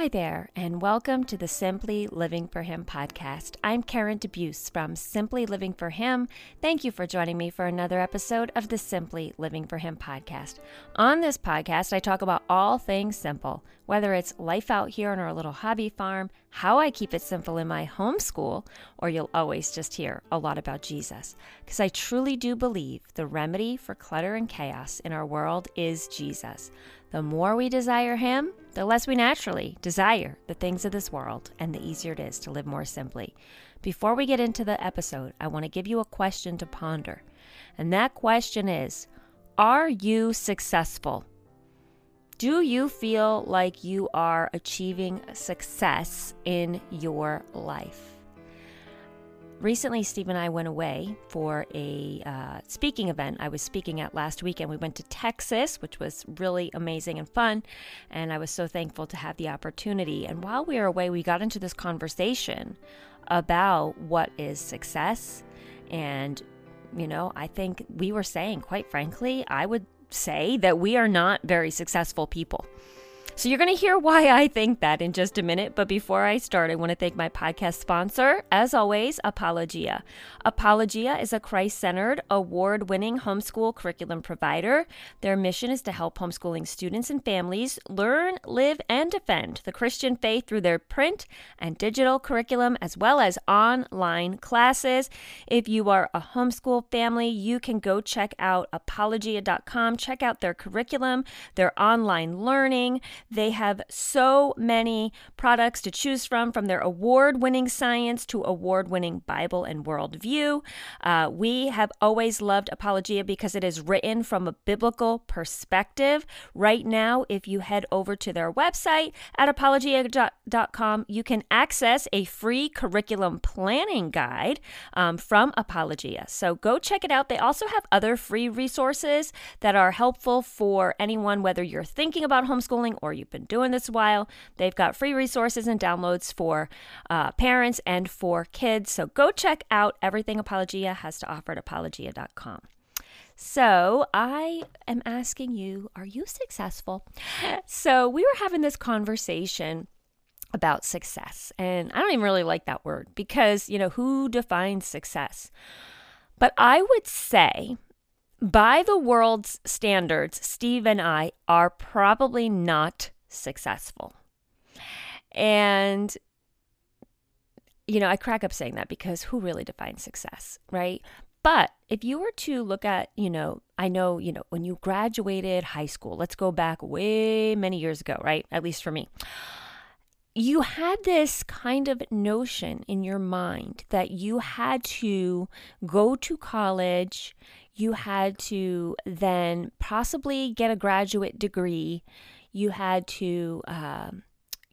Hi there, and welcome to the Simply Living for Him podcast. I'm Karen DeBeus from Simply Living for Him. Thank you for joining me for another episode of the Simply Living for Him podcast. On this podcast, I talk about all things simple, whether it's life out here on our little hobby farm, how I keep it simple in my homeschool, or you'll always just hear a lot about Jesus. Because I truly do believe the remedy for clutter and chaos in our world is Jesus. The more we desire Him, the less we naturally desire the things of this world, and the easier it is to live more simply. Before we get into the episode, I want to give you a question to ponder. And that question is Are you successful? Do you feel like you are achieving success in your life? Recently, Steve and I went away for a uh, speaking event I was speaking at last weekend. We went to Texas, which was really amazing and fun. And I was so thankful to have the opportunity. And while we were away, we got into this conversation about what is success. And, you know, I think we were saying, quite frankly, I would say that we are not very successful people. So you're going to hear why I think that in just a minute. But before I start, I want to thank my podcast sponsor, as always, Apologia. Apologia is a Christ centered, award winning homeschool curriculum provider. Their mission is to help homeschooling students and families learn, live, and defend the Christian faith through their print and digital curriculum, as well as online classes. If you are a homeschool family, you can go check out apologia.com, check out their curriculum, their online learning. They have so many products to choose from, from their award winning science to award winning Bible and worldview. Uh, we have always loved Apologia because it is written from a biblical perspective. Right now, if you head over to their website at apologia.com, you can access a free curriculum planning guide um, from Apologia. So go check it out. They also have other free resources that are helpful for anyone, whether you're thinking about homeschooling or you've been doing this a while. They've got free resources and downloads for uh, parents and for kids. So go check out everything Apologia has to offer at apologia.com. So, I am asking you, are you successful? So, we were having this conversation about success. And I don't even really like that word because, you know, who defines success? But I would say by the world's standards, Steve and I are probably not successful. And, you know, I crack up saying that because who really defines success, right? But if you were to look at, you know, I know, you know, when you graduated high school, let's go back way many years ago, right? At least for me. You had this kind of notion in your mind that you had to go to college, you had to then possibly get a graduate degree, you had to um,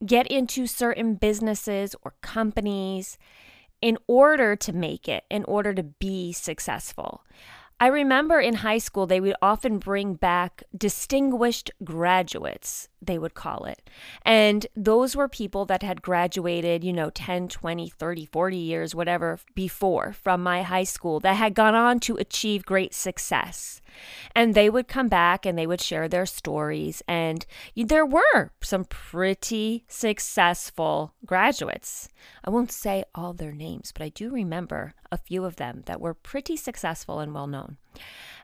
get into certain businesses or companies in order to make it, in order to be successful. I remember in high school, they would often bring back distinguished graduates, they would call it. And those were people that had graduated, you know, 10, 20, 30, 40 years, whatever, before from my high school that had gone on to achieve great success. And they would come back and they would share their stories. And there were some pretty successful graduates. I won't say all their names, but I do remember a few of them that were pretty successful and well known.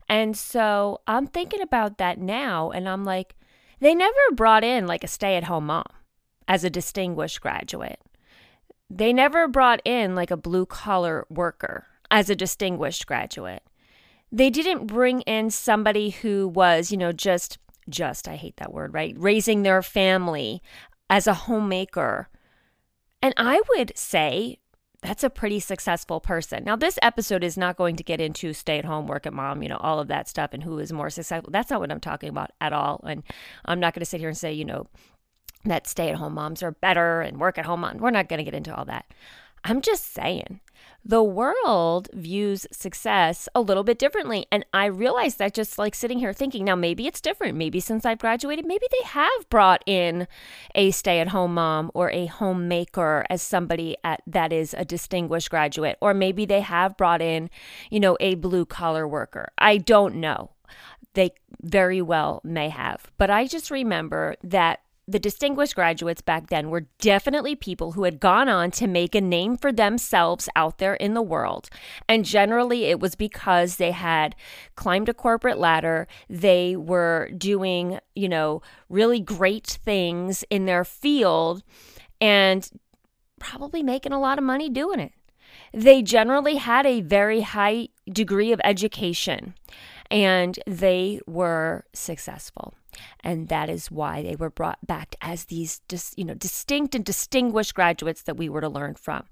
And so I'm thinking about that now, and I'm like, they never brought in like a stay at home mom as a distinguished graduate. They never brought in like a blue collar worker as a distinguished graduate they didn't bring in somebody who was, you know, just just I hate that word, right? Raising their family as a homemaker. And I would say that's a pretty successful person. Now, this episode is not going to get into stay at home, work at mom, you know, all of that stuff and who is more successful. That's not what I'm talking about at all. And I'm not going to sit here and say, you know, that stay at home moms are better and work at home mom. We're not going to get into all that. I'm just saying the world views success a little bit differently. And I realized that just like sitting here thinking, now maybe it's different. Maybe since I've graduated, maybe they have brought in a stay at home mom or a homemaker as somebody at, that is a distinguished graduate. Or maybe they have brought in, you know, a blue collar worker. I don't know. They very well may have. But I just remember that the distinguished graduates back then were definitely people who had gone on to make a name for themselves out there in the world. And generally, it was because they had climbed a corporate ladder, they were doing, you know, really great things in their field, and probably making a lot of money doing it. They generally had a very high degree of education and they were successful and that is why they were brought back as these dis, you know distinct and distinguished graduates that we were to learn from.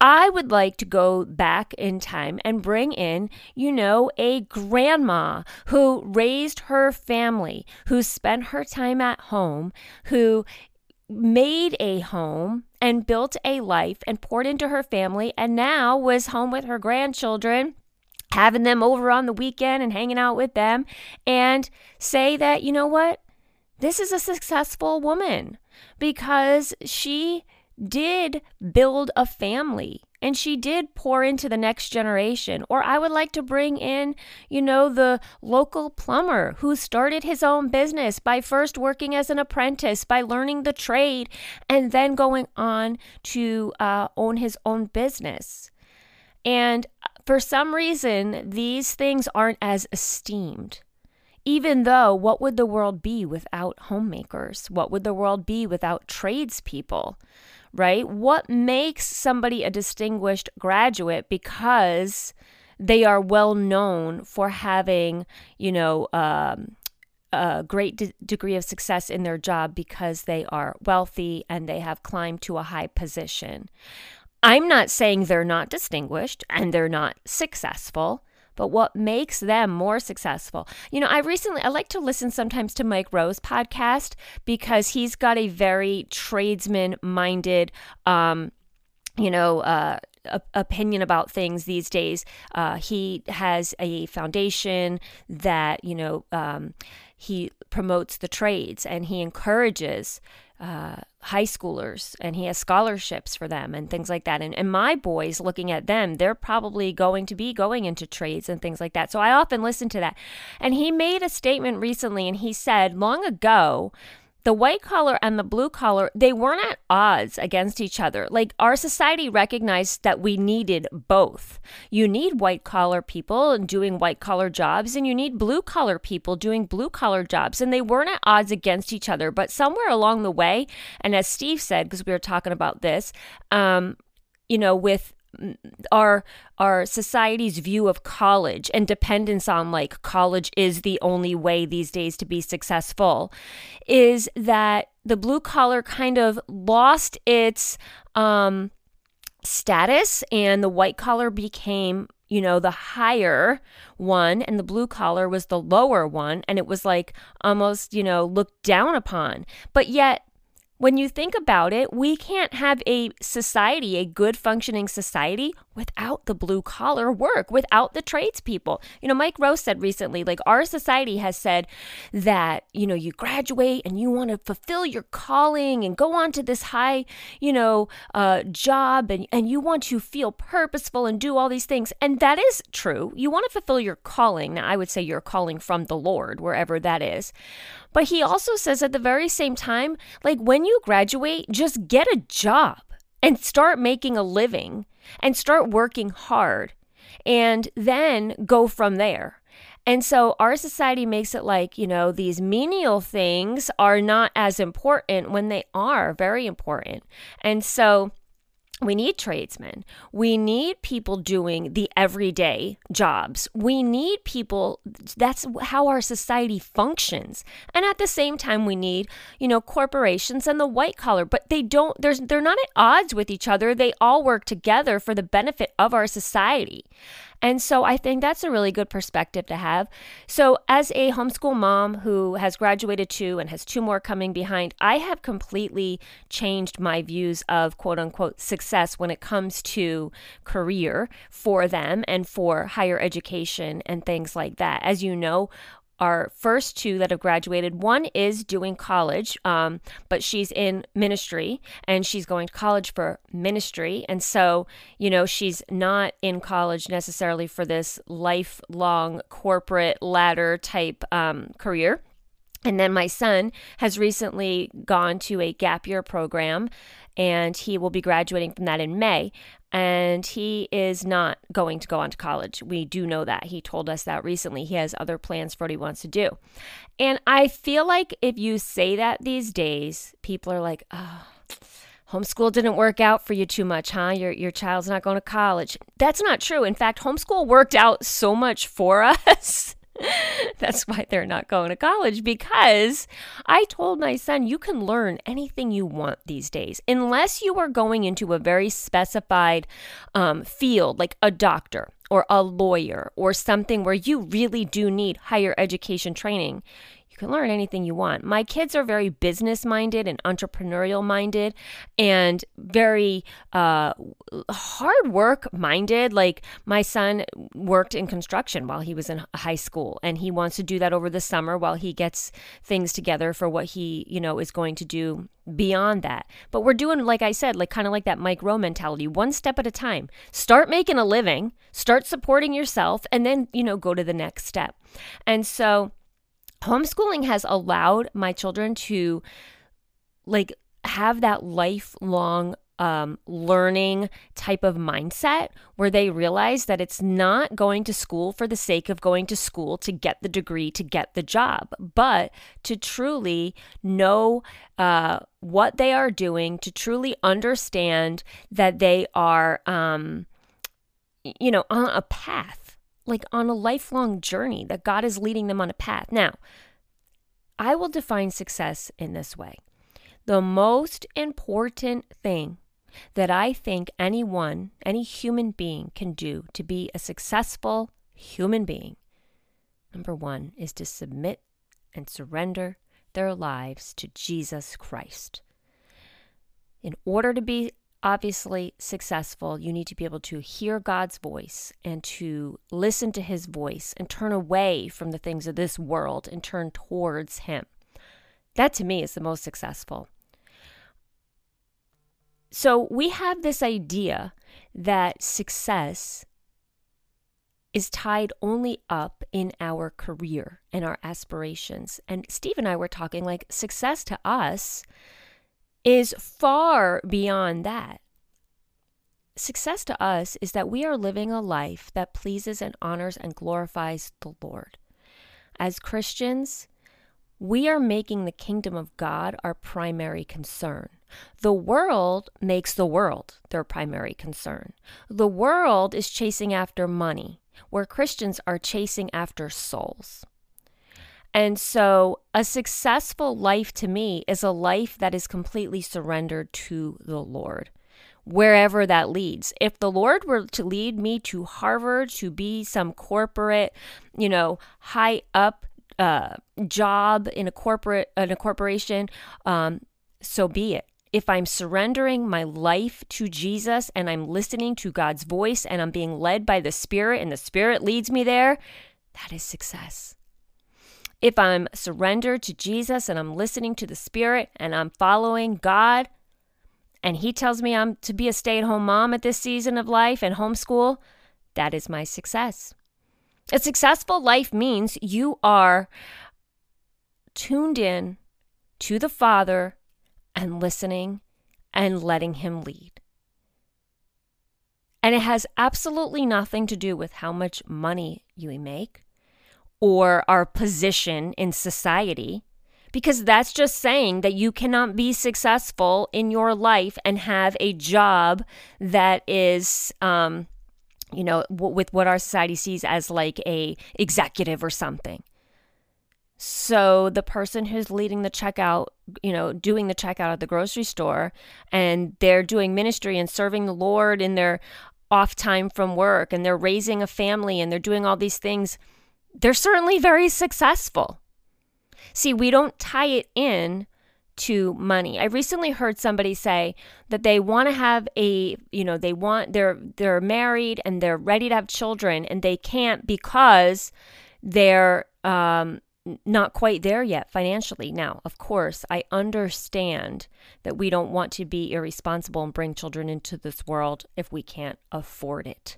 I would like to go back in time and bring in you know a grandma who raised her family who spent her time at home who made a home and built a life and poured into her family and now was home with her grandchildren having them over on the weekend and hanging out with them and say that, you know what? This is a successful woman because she did build a family and she did pour into the next generation. Or I would like to bring in, you know, the local plumber who started his own business by first working as an apprentice, by learning the trade, and then going on to uh, own his own business. And for some reason, these things aren't as esteemed. Even though, what would the world be without homemakers? What would the world be without tradespeople? Right? What makes somebody a distinguished graduate because they are well known for having, you know, um, a great de- degree of success in their job because they are wealthy and they have climbed to a high position. I'm not saying they're not distinguished and they're not successful, but what makes them more successful? You know, I recently I like to listen sometimes to Mike Rowe's podcast because he's got a very tradesman minded um you know, uh, opinion about things these days. Uh, he has a foundation that, you know, um, he promotes the trades and he encourages uh, high schoolers and he has scholarships for them and things like that. And, and my boys, looking at them, they're probably going to be going into trades and things like that. So I often listen to that. And he made a statement recently and he said, long ago, the white collar and the blue collar, they weren't at odds against each other. Like our society recognized that we needed both. You need white collar people doing white collar jobs, and you need blue collar people doing blue collar jobs. And they weren't at odds against each other. But somewhere along the way, and as Steve said, because we were talking about this, um, you know, with our our society's view of college and dependence on like college is the only way these days to be successful is that the blue collar kind of lost its um, status and the white collar became you know the higher one and the blue collar was the lower one and it was like almost you know looked down upon. But yet when you think about it, we can't have a society, a good functioning society, without the blue collar work, without the tradespeople. You know, Mike Rowe said recently, like our society has said that, you know, you graduate and you want to fulfill your calling and go on to this high, you know, uh, job and, and you want to feel purposeful and do all these things. And that is true. You want to fulfill your calling. Now, I would say your calling from the Lord, wherever that is. But he also says at the very same time, like when you graduate, just get a job and start making a living and start working hard and then go from there. And so our society makes it like, you know, these menial things are not as important when they are very important. And so we need tradesmen. We need people doing the everyday jobs. We need people, that's how our society functions. And at the same time, we need, you know, corporations and the white collar, but they don't, there's, they're not at odds with each other. They all work together for the benefit of our society. And so I think that's a really good perspective to have. So, as a homeschool mom who has graduated two and has two more coming behind, I have completely changed my views of quote unquote success when it comes to career for them and for higher education and things like that. As you know, our first two that have graduated. One is doing college, um, but she's in ministry and she's going to college for ministry. And so, you know, she's not in college necessarily for this lifelong corporate ladder type um, career. And then my son has recently gone to a gap year program and he will be graduating from that in May. And he is not going to go on to college. We do know that. He told us that recently. He has other plans for what he wants to do. And I feel like if you say that these days, people are like, oh, homeschool didn't work out for you too much, huh? Your, your child's not going to college. That's not true. In fact, homeschool worked out so much for us. That's why they're not going to college because I told my son, you can learn anything you want these days, unless you are going into a very specified um, field like a doctor or a lawyer or something where you really do need higher education training can learn anything you want. My kids are very business minded and entrepreneurial minded and very uh, hard work minded. Like my son worked in construction while he was in high school, and he wants to do that over the summer while he gets things together for what he, you know, is going to do beyond that. But we're doing, like I said, like kind of like that Mike Rowe mentality, one step at a time. Start making a living, start supporting yourself, and then, you know, go to the next step. And so, homeschooling has allowed my children to like have that lifelong um, learning type of mindset where they realize that it's not going to school for the sake of going to school to get the degree, to get the job, but to truly know uh, what they are doing, to truly understand that they are, um, you know, on a path like on a lifelong journey that God is leading them on a path. Now, I will define success in this way the most important thing that I think anyone, any human being can do to be a successful human being, number one, is to submit and surrender their lives to Jesus Christ. In order to be obviously successful, you need to be able to hear God's voice and to listen to his voice and turn away from the things of this world and turn towards him. That to me is the most successful. So we have this idea that success is tied only up in our career and our aspirations. And Steve and I were talking like success to us is far beyond that. Success to us is that we are living a life that pleases and honors and glorifies the Lord. As Christians, we are making the kingdom of God our primary concern. The world makes the world their primary concern. The world is chasing after money, where Christians are chasing after souls. And so, a successful life to me is a life that is completely surrendered to the Lord, wherever that leads. If the Lord were to lead me to Harvard to be some corporate, you know, high up uh, job in a corporate in a corporation, um, so be it. If I'm surrendering my life to Jesus and I'm listening to God's voice and I'm being led by the Spirit and the Spirit leads me there, that is success if I'm surrendered to Jesus and I'm listening to the Spirit and I'm following God, and He tells me I'm to be a stay at home mom at this season of life and homeschool, that is my success. A successful life means you are tuned in to the Father and listening and letting Him lead. And it has absolutely nothing to do with how much money you make or our position in society, because that's just saying that you cannot be successful in your life and have a job that is, um, you know, w- with what our society sees as like a executive or something. So the person who's leading the checkout, you know, doing the checkout at the grocery store, and they're doing ministry and serving the Lord in their off time from work, and they're raising a family, and they're doing all these things they're certainly very successful. See, we don't tie it in to money. I recently heard somebody say that they want to have a, you know, they want they're they're married and they're ready to have children and they can't because they're um not quite there yet financially. Now, of course, I understand that we don't want to be irresponsible and bring children into this world if we can't afford it.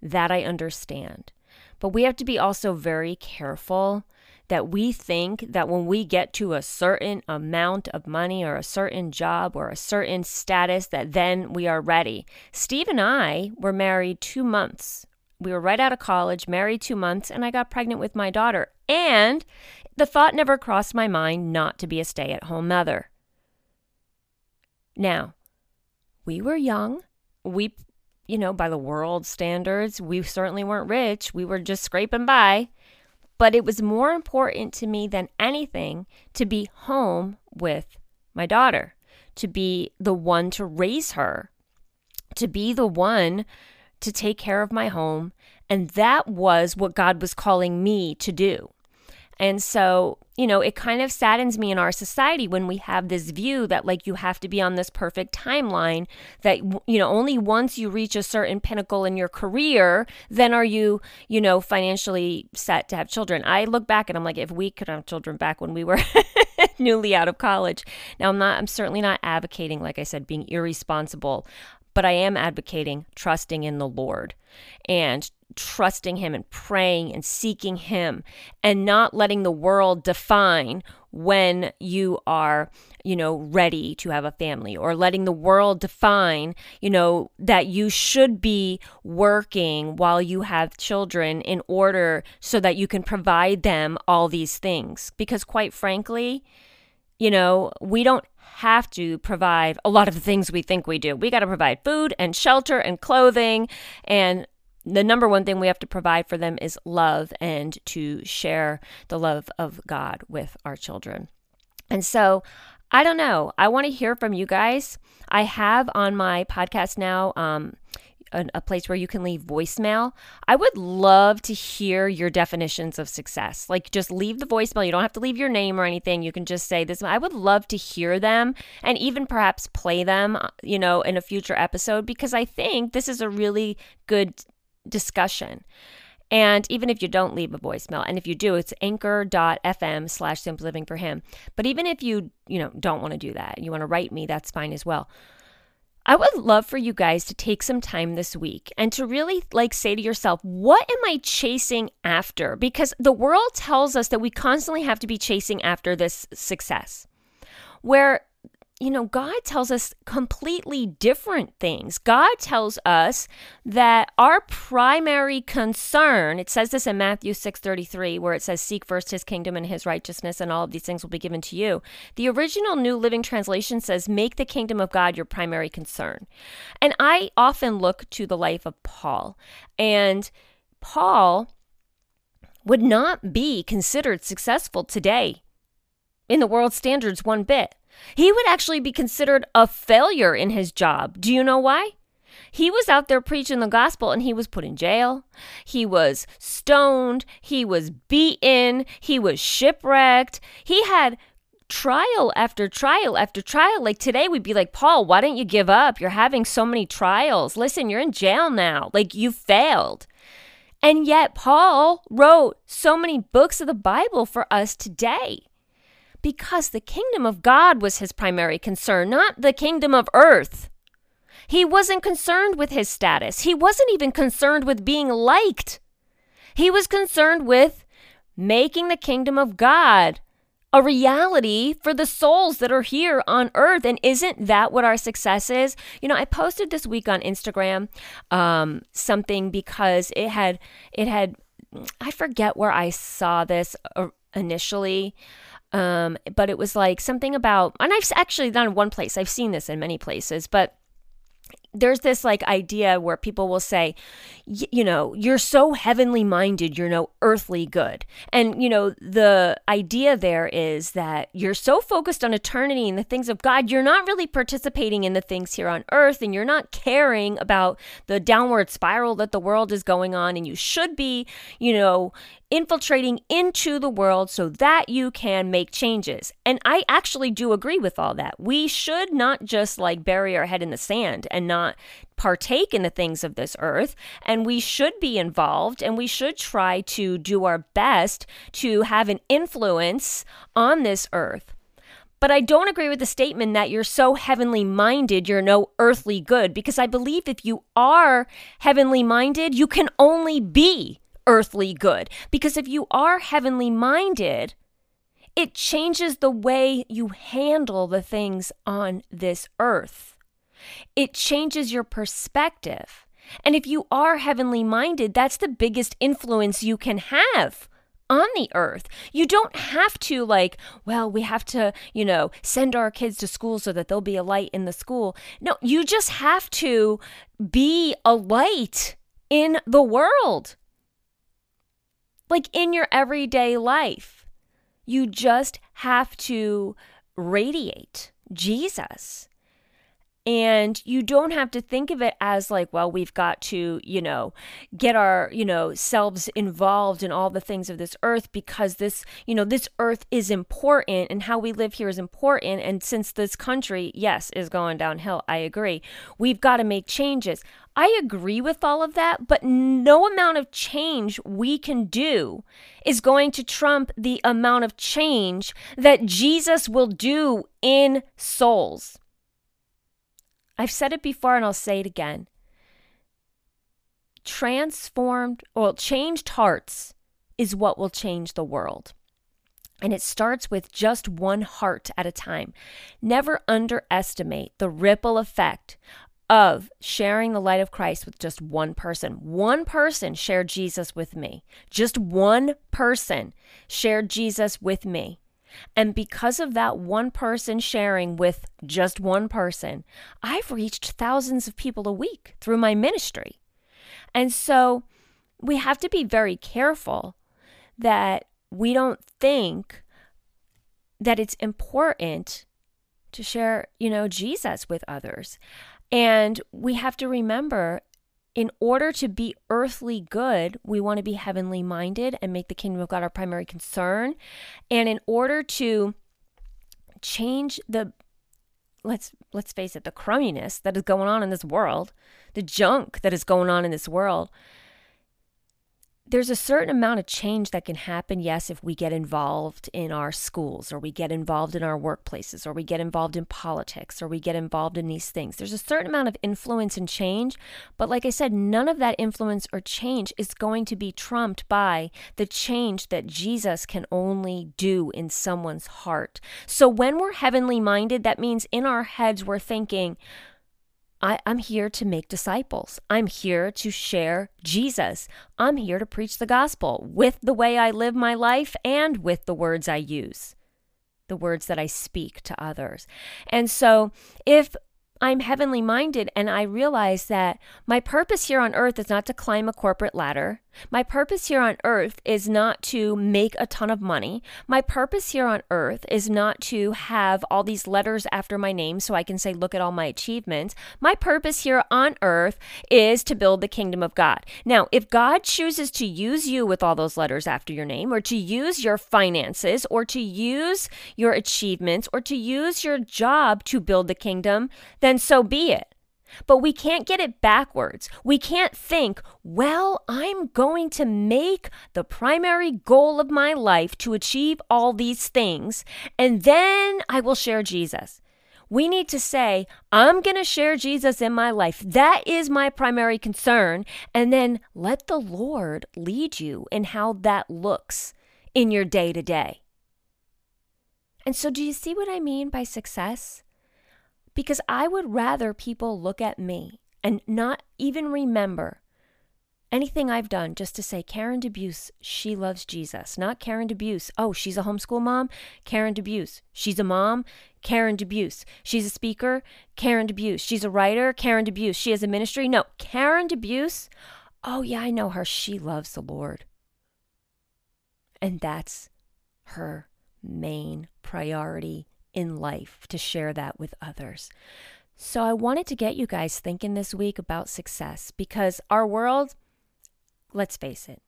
That I understand. But we have to be also very careful that we think that when we get to a certain amount of money or a certain job or a certain status that then we are ready. Steve and I were married 2 months. We were right out of college, married 2 months, and I got pregnant with my daughter. And the thought never crossed my mind not to be a stay-at-home mother. Now, we were young. We you know, by the world standards, we certainly weren't rich. We were just scraping by. But it was more important to me than anything to be home with my daughter, to be the one to raise her, to be the one to take care of my home. And that was what God was calling me to do. And so, you know, it kind of saddens me in our society when we have this view that like you have to be on this perfect timeline that you know, only once you reach a certain pinnacle in your career, then are you, you know, financially set to have children. I look back and I'm like if we could have children back when we were newly out of college. Now, I'm not I'm certainly not advocating like I said being irresponsible but I am advocating trusting in the Lord and trusting Him and praying and seeking Him and not letting the world define when you are, you know, ready to have a family or letting the world define, you know, that you should be working while you have children in order so that you can provide them all these things. Because quite frankly, you know, we don't have to provide a lot of the things we think we do. We got to provide food and shelter and clothing. And the number one thing we have to provide for them is love and to share the love of God with our children. And so, I don't know. I want to hear from you guys. I have on my podcast now um, a, a, place where you can leave voicemail. I would love to hear your definitions of success. Like just leave the voicemail. You don't have to leave your name or anything. You can just say this. I would love to hear them and even perhaps play them, uh, you know, in a future episode because I think this is a really good discussion. And even if you don't leave a voicemail, and if you do, it's anchor.fm slash simply living for him. But even if you, you know, don't want to do that, you want to write me, that's fine as well. I would love for you guys to take some time this week and to really like say to yourself, what am I chasing after? Because the world tells us that we constantly have to be chasing after this success. Where you know, God tells us completely different things. God tells us that our primary concern, it says this in Matthew 6:33 where it says seek first his kingdom and his righteousness and all of these things will be given to you. The original New Living Translation says make the kingdom of God your primary concern. And I often look to the life of Paul. And Paul would not be considered successful today in the world standards one bit. He would actually be considered a failure in his job. Do you know why? He was out there preaching the gospel and he was put in jail. He was stoned. He was beaten. He was shipwrecked. He had trial after trial after trial. Like today, we'd be like, Paul, why don't you give up? You're having so many trials. Listen, you're in jail now. Like you failed. And yet, Paul wrote so many books of the Bible for us today because the kingdom of God was his primary concern, not the kingdom of earth. He wasn't concerned with his status. He wasn't even concerned with being liked. He was concerned with making the kingdom of God a reality for the souls that are here on earth. And isn't that what our success is? You know, I posted this week on Instagram um, something because it had, it had, I forget where I saw this uh, initially, um, but it was like something about, and I've actually done one place, I've seen this in many places, but there's this like idea where people will say, you know, you're so heavenly minded, you're no earthly good. And, you know, the idea there is that you're so focused on eternity and the things of God, you're not really participating in the things here on earth and you're not caring about the downward spiral that the world is going on. And you should be, you know, infiltrating into the world so that you can make changes. And I actually do agree with all that. We should not just like bury our head in the sand and not partake in the things of this earth. And we should be involved and we should try to do our best to have an influence on this earth. But I don't agree with the statement that you're so heavenly minded, you're no earthly good, because I believe if you are heavenly minded, you can only be earthly good. Because if you are heavenly minded, it changes the way you handle the things on this earth. It changes your perspective. And if you are heavenly minded, that's the biggest influence you can have on the earth. You don't have to, like, well, we have to, you know, send our kids to school so that they'll be a light in the school. No, you just have to be a light in the world, like in your everyday life. You just have to radiate Jesus. And you don't have to think of it as like, well, we've got to, you know, get our, you know, selves involved in all the things of this earth because this, you know, this earth is important and how we live here is important. And since this country, yes, is going downhill, I agree. We've got to make changes. I agree with all of that, but no amount of change we can do is going to trump the amount of change that Jesus will do in souls. I've said it before and I'll say it again. Transformed or changed hearts is what will change the world. And it starts with just one heart at a time. Never underestimate the ripple effect of sharing the light of Christ with just one person. One person shared Jesus with me. Just one person shared Jesus with me. And because of that one person sharing with just one person, I've reached thousands of people a week through my ministry. And so we have to be very careful that we don't think that it's important to share, you know, Jesus with others. And we have to remember in order to be earthly good, we want to be heavenly minded and make the kingdom of God our primary concern. And in order to change the let's let's face it, the crumminess that is going on in this world, the junk that is going on in this world, there's a certain amount of change that can happen, yes, if we get involved in our schools or we get involved in our workplaces or we get involved in politics or we get involved in these things. There's a certain amount of influence and change, but like I said, none of that influence or change is going to be trumped by the change that Jesus can only do in someone's heart. So when we're heavenly minded, that means in our heads we're thinking, I, am here to make disciples. I'm here to share Jesus. I'm here to preach the gospel with the way I live my life and with the words I use, the words that I speak to others. And so, if I'm heavenly minded and I realize that my purpose here on earth is not to climb a corporate ladder. My purpose here on earth is not to make a ton of money. My purpose here on earth is not to have all these letters after my name so I can say, look at all my achievements. My purpose here on earth is to build the kingdom of God. Now, if God chooses to use you with all those letters after your name, or to use your finances, or to use your achievements, or to use your job to build the kingdom, then so be it. But we can't get it backwards. We can't think, well, I'm going to make the primary goal of my life to achieve all these things, and then I will share Jesus. We need to say, I'm going to share Jesus in my life. That is my primary concern. And then let the Lord lead you in how that looks in your day to day. And so, do you see what I mean by success? Because I would rather people look at me and not even remember anything I've done just to say Karen DeBeus, she loves Jesus. Not Karen DeBeus, oh, she's a homeschool mom. Karen DeBeus, she's a mom. Karen DeBeus, she's a speaker. Karen DeBeus, she's a writer. Karen DeBeus, she has a ministry. No, Karen DeBeus, oh, yeah, I know her. She loves the Lord. And that's her main priority in life to share that with others. So I wanted to get you guys thinking this week about success because our world, let's face it,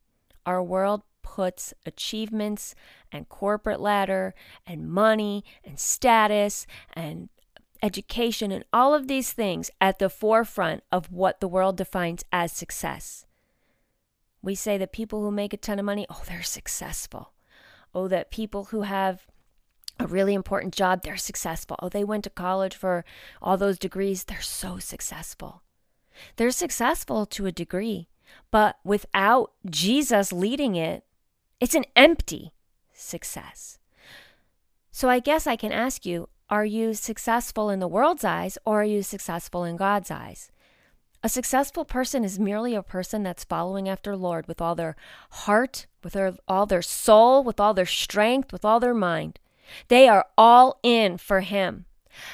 our world puts achievements and corporate ladder and money and status and education and all of these things at the forefront of what the world defines as success. We say that people who make a ton of money, oh, they're successful. Oh, that people who have a really important job, they're successful. Oh, they went to college for all those degrees, they're so successful. They're successful to a degree, But without Jesus leading it, it's an empty success. So I guess I can ask you are you successful in the world's eyes or are you successful in God's eyes? A successful person is merely a person that's following after Lord with all their heart, with their, all their soul, with all their strength, with all their mind. They are all in for Him.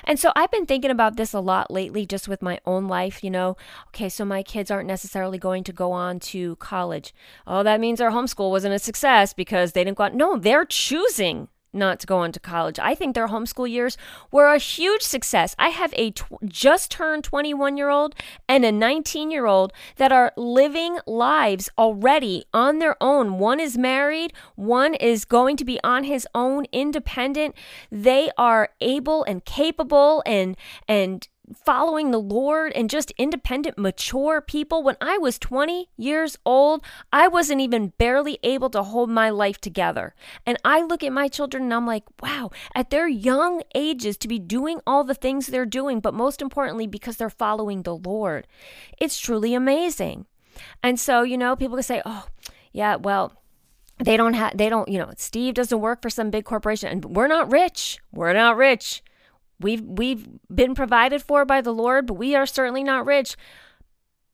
And so I've been thinking about this a lot lately, just with my own life. You know, okay, so my kids aren't necessarily going to go on to college. Oh, that means our homeschool wasn't a success because they didn't go on. No, they're choosing not to go on to college. I think their homeschool years were a huge success. I have a tw- just turned 21 year old and a 19 year old that are living lives already on their own. One is married, one is going to be on his own, independent. They are able and capable and and following the Lord and just independent, mature people. When I was 20 years old, I wasn't even barely able to hold my life together. And I look at my children and I'm like, wow, at their young ages to be doing all the things they're doing, but most importantly, because they're following the Lord. It's truly amazing. And so, you know, people can say, oh, yeah, well, they don't have, they don't, you know, Steve doesn't work for some big corporation and we're not rich. We're not rich. We've we've been provided for by the Lord, but we are certainly not rich.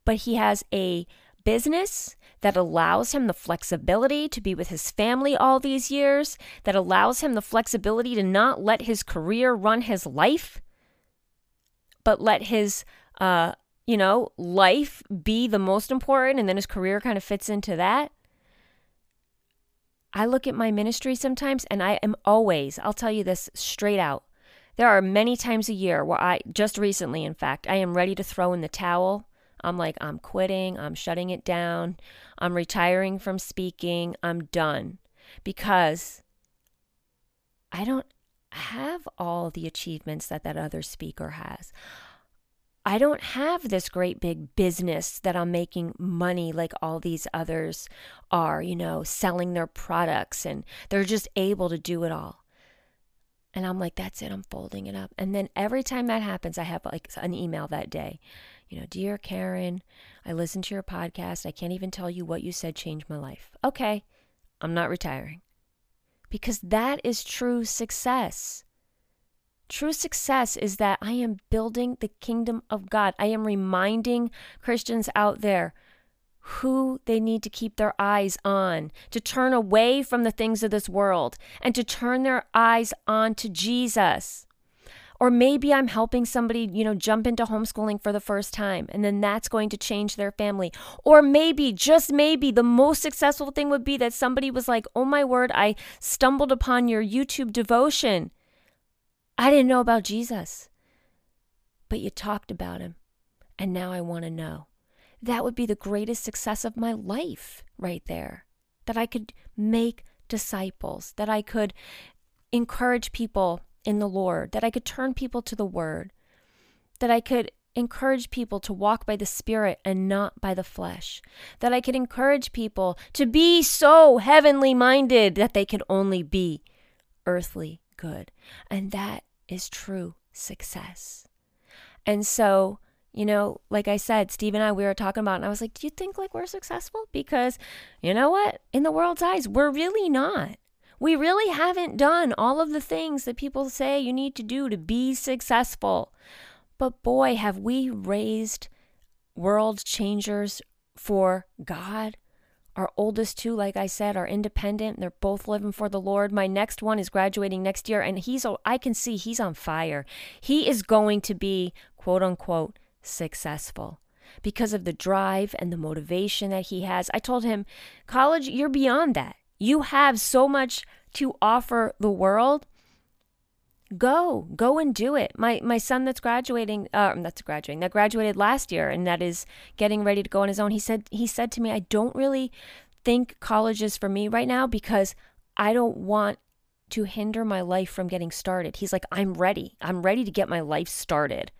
But he has a business that allows him the flexibility to be with his family all these years, that allows him the flexibility to not let his career run his life, but let his uh, you know, life be the most important and then his career kind of fits into that. I look at my ministry sometimes and I am always, I'll tell you this straight out. There are many times a year where I, just recently, in fact, I am ready to throw in the towel. I'm like, I'm quitting, I'm shutting it down, I'm retiring from speaking, I'm done. Because I don't have all the achievements that that other speaker has. I don't have this great big business that I'm making money like all these others are, you know, selling their products and they're just able to do it all. And I'm like, that's it, I'm folding it up. And then every time that happens, I have like an email that day. You know, dear Karen, I listened to your podcast. I can't even tell you what you said changed my life. Okay, I'm not retiring. Because that is true success. True success is that I am building the kingdom of God. I am reminding Christians out there who they need to keep their eyes on, to turn away from the things of this world and to turn their eyes on to Jesus. Or maybe I'm helping somebody, you know, jump into homeschooling for the first time, and then that's going to change their family. Or maybe, just maybe, the most successful thing would be that somebody was like, oh my word, I stumbled upon your YouTube devotion. I didn't know about Jesus, but you talked about him, and now I want to know that would be the greatest success of my life right there. That I could make disciples, that I could encourage people in the Lord, that I could turn people to the Word, that I could encourage people to walk by the Spirit and not by the flesh, that I could encourage people to be so heavenly minded that they could only be earthly good. And that is true success. And so, you know, like I said, Steve and I, we were talking about, and I was like, do you think like we're successful? Because you know what? In the world's eyes, we're really not. We really haven't done all of the things that people say you need to do to be successful. But boy, have we raised world changers for God. Our oldest two, like I said, are independent. They're both living for the Lord. My next one is graduating next year, and he's, I can see he's on fire. He is going to be, quote unquote, successful because of the drive and the motivation that he has. I told him, college, you're beyond that. You have so much to offer the world. Go, go and do it. My my son that's graduating, uh, that's graduating, that graduated last year, and that is getting ready to go on his own. He said he said to me, I don't really think college is for me right now because I don't want to hinder my life from getting started. He's like, I'm ready. I'm ready to get my life started.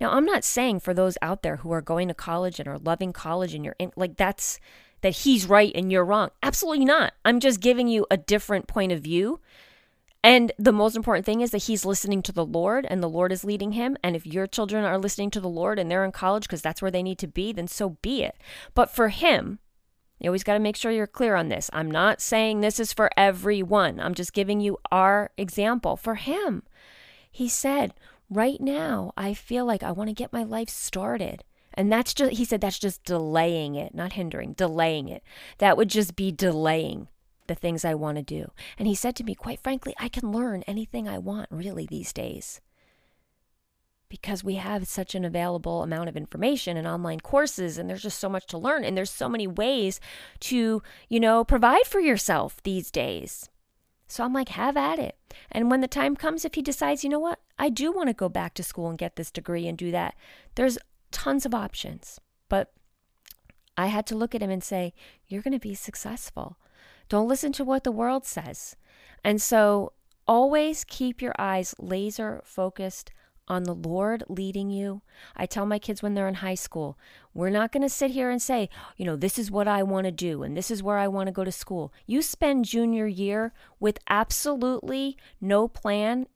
Now, I'm not saying for those out there who are going to college and are loving college and you're in, like that's that he's right and you're wrong. Absolutely not. I'm just giving you a different point of view. And the most important thing is that he's listening to the Lord and the Lord is leading him. And if your children are listening to the Lord and they're in college because that's where they need to be, then so be it. But for him, you always got to make sure you're clear on this. I'm not saying this is for everyone. I'm just giving you our example. For him, he said, Right now, I feel like I want to get my life started. And that's just, he said, that's just delaying it, not hindering, delaying it. That would just be delaying the things I want to do. And he said to me, quite frankly, I can learn anything I want really these days because we have such an available amount of information and online courses and there's just so much to learn and there's so many ways to you know provide for yourself these days so i'm like have at it. And when the time comes if he decides you know what? I do want to go back to school and get this degree and do that there's tons of options. But i had to look at him and say you're going to be successful. Don't listen to what the world says. And so always keep your eyes laser focused on the Lord leading you. I tell my kids when they're in high school, we're not going to sit here and say, you know, this is what I want to do and this is where I want to go to school. You spend junior year with absolutely no plan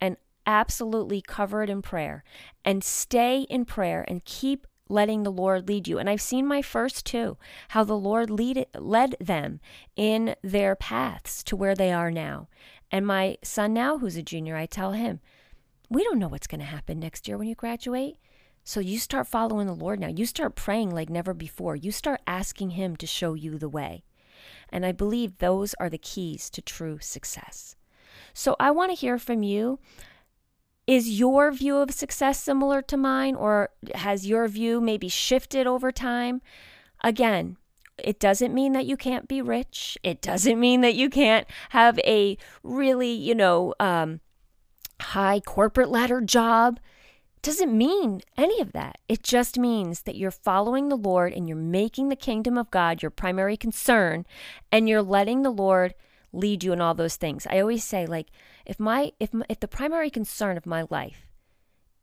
and absolutely covered in prayer and stay in prayer and keep letting the Lord lead you. And I've seen my first two, how the Lord lead, led them in their paths to where they are now. And my son now, who's a junior, I tell him, we don't know what's going to happen next year when you graduate. So you start following the Lord now. You start praying like never before. You start asking Him to show you the way. And I believe those are the keys to true success. So I want to hear from you. Is your view of success similar to mine, or has your view maybe shifted over time? Again, it doesn't mean that you can't be rich. It doesn't mean that you can't have a really, you know, um, high corporate ladder job. Doesn't mean any of that. It just means that you're following the Lord and you're making the kingdom of God your primary concern and you're letting the Lord lead you in all those things. I always say like if my if if the primary concern of my life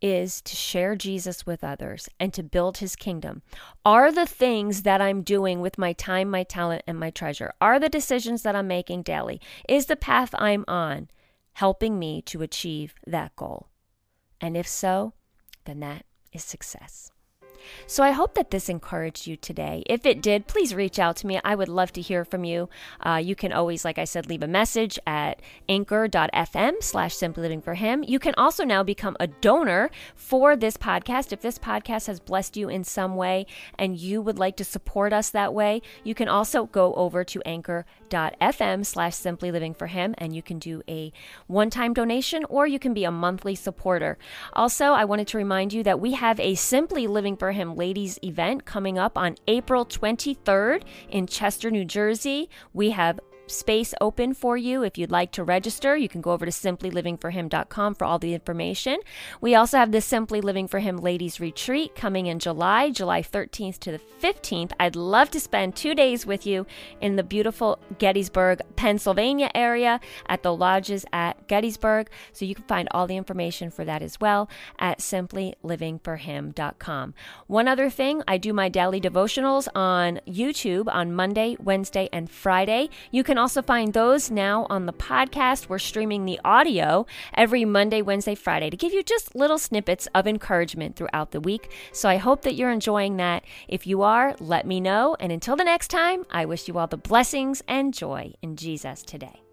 is to share Jesus with others and to build his kingdom. Are the things that I'm doing with my time, my talent and my treasure? Are the decisions that I'm making daily? Is the path I'm on helping me to achieve that goal? And if so, then that is success. So I hope that this encouraged you today. If it did, please reach out to me. I would love to hear from you. Uh, you can always, like I said, leave a message at anchor.fm slash simply living for him. You can also now become a donor for this podcast. If this podcast has blessed you in some way and you would like to support us that way, you can also go over to anchor.fm slash simply living for him and you can do a one-time donation or you can be a monthly supporter. Also, I wanted to remind you that we have a Simply Living for him ladies event coming up on April 23rd in Chester, New Jersey. We have space open for you. If you'd like to register, you can go over to simplylivingforhim.com for all the information. We also have the Simply Living for Him Ladies Retreat coming in July, July 13th to the 15th. I'd love to spend two days with you in the beautiful Gettysburg, Pennsylvania area at the lodges at Gettysburg. So you can find all the information for that as well at simplylivingforhim.com. One other thing, I do my daily devotionals on YouTube on Monday, Wednesday, and Friday. You can can also find those now on the podcast. We're streaming the audio every Monday, Wednesday, Friday to give you just little snippets of encouragement throughout the week. So I hope that you're enjoying that. If you are, let me know. And until the next time, I wish you all the blessings and joy in Jesus today.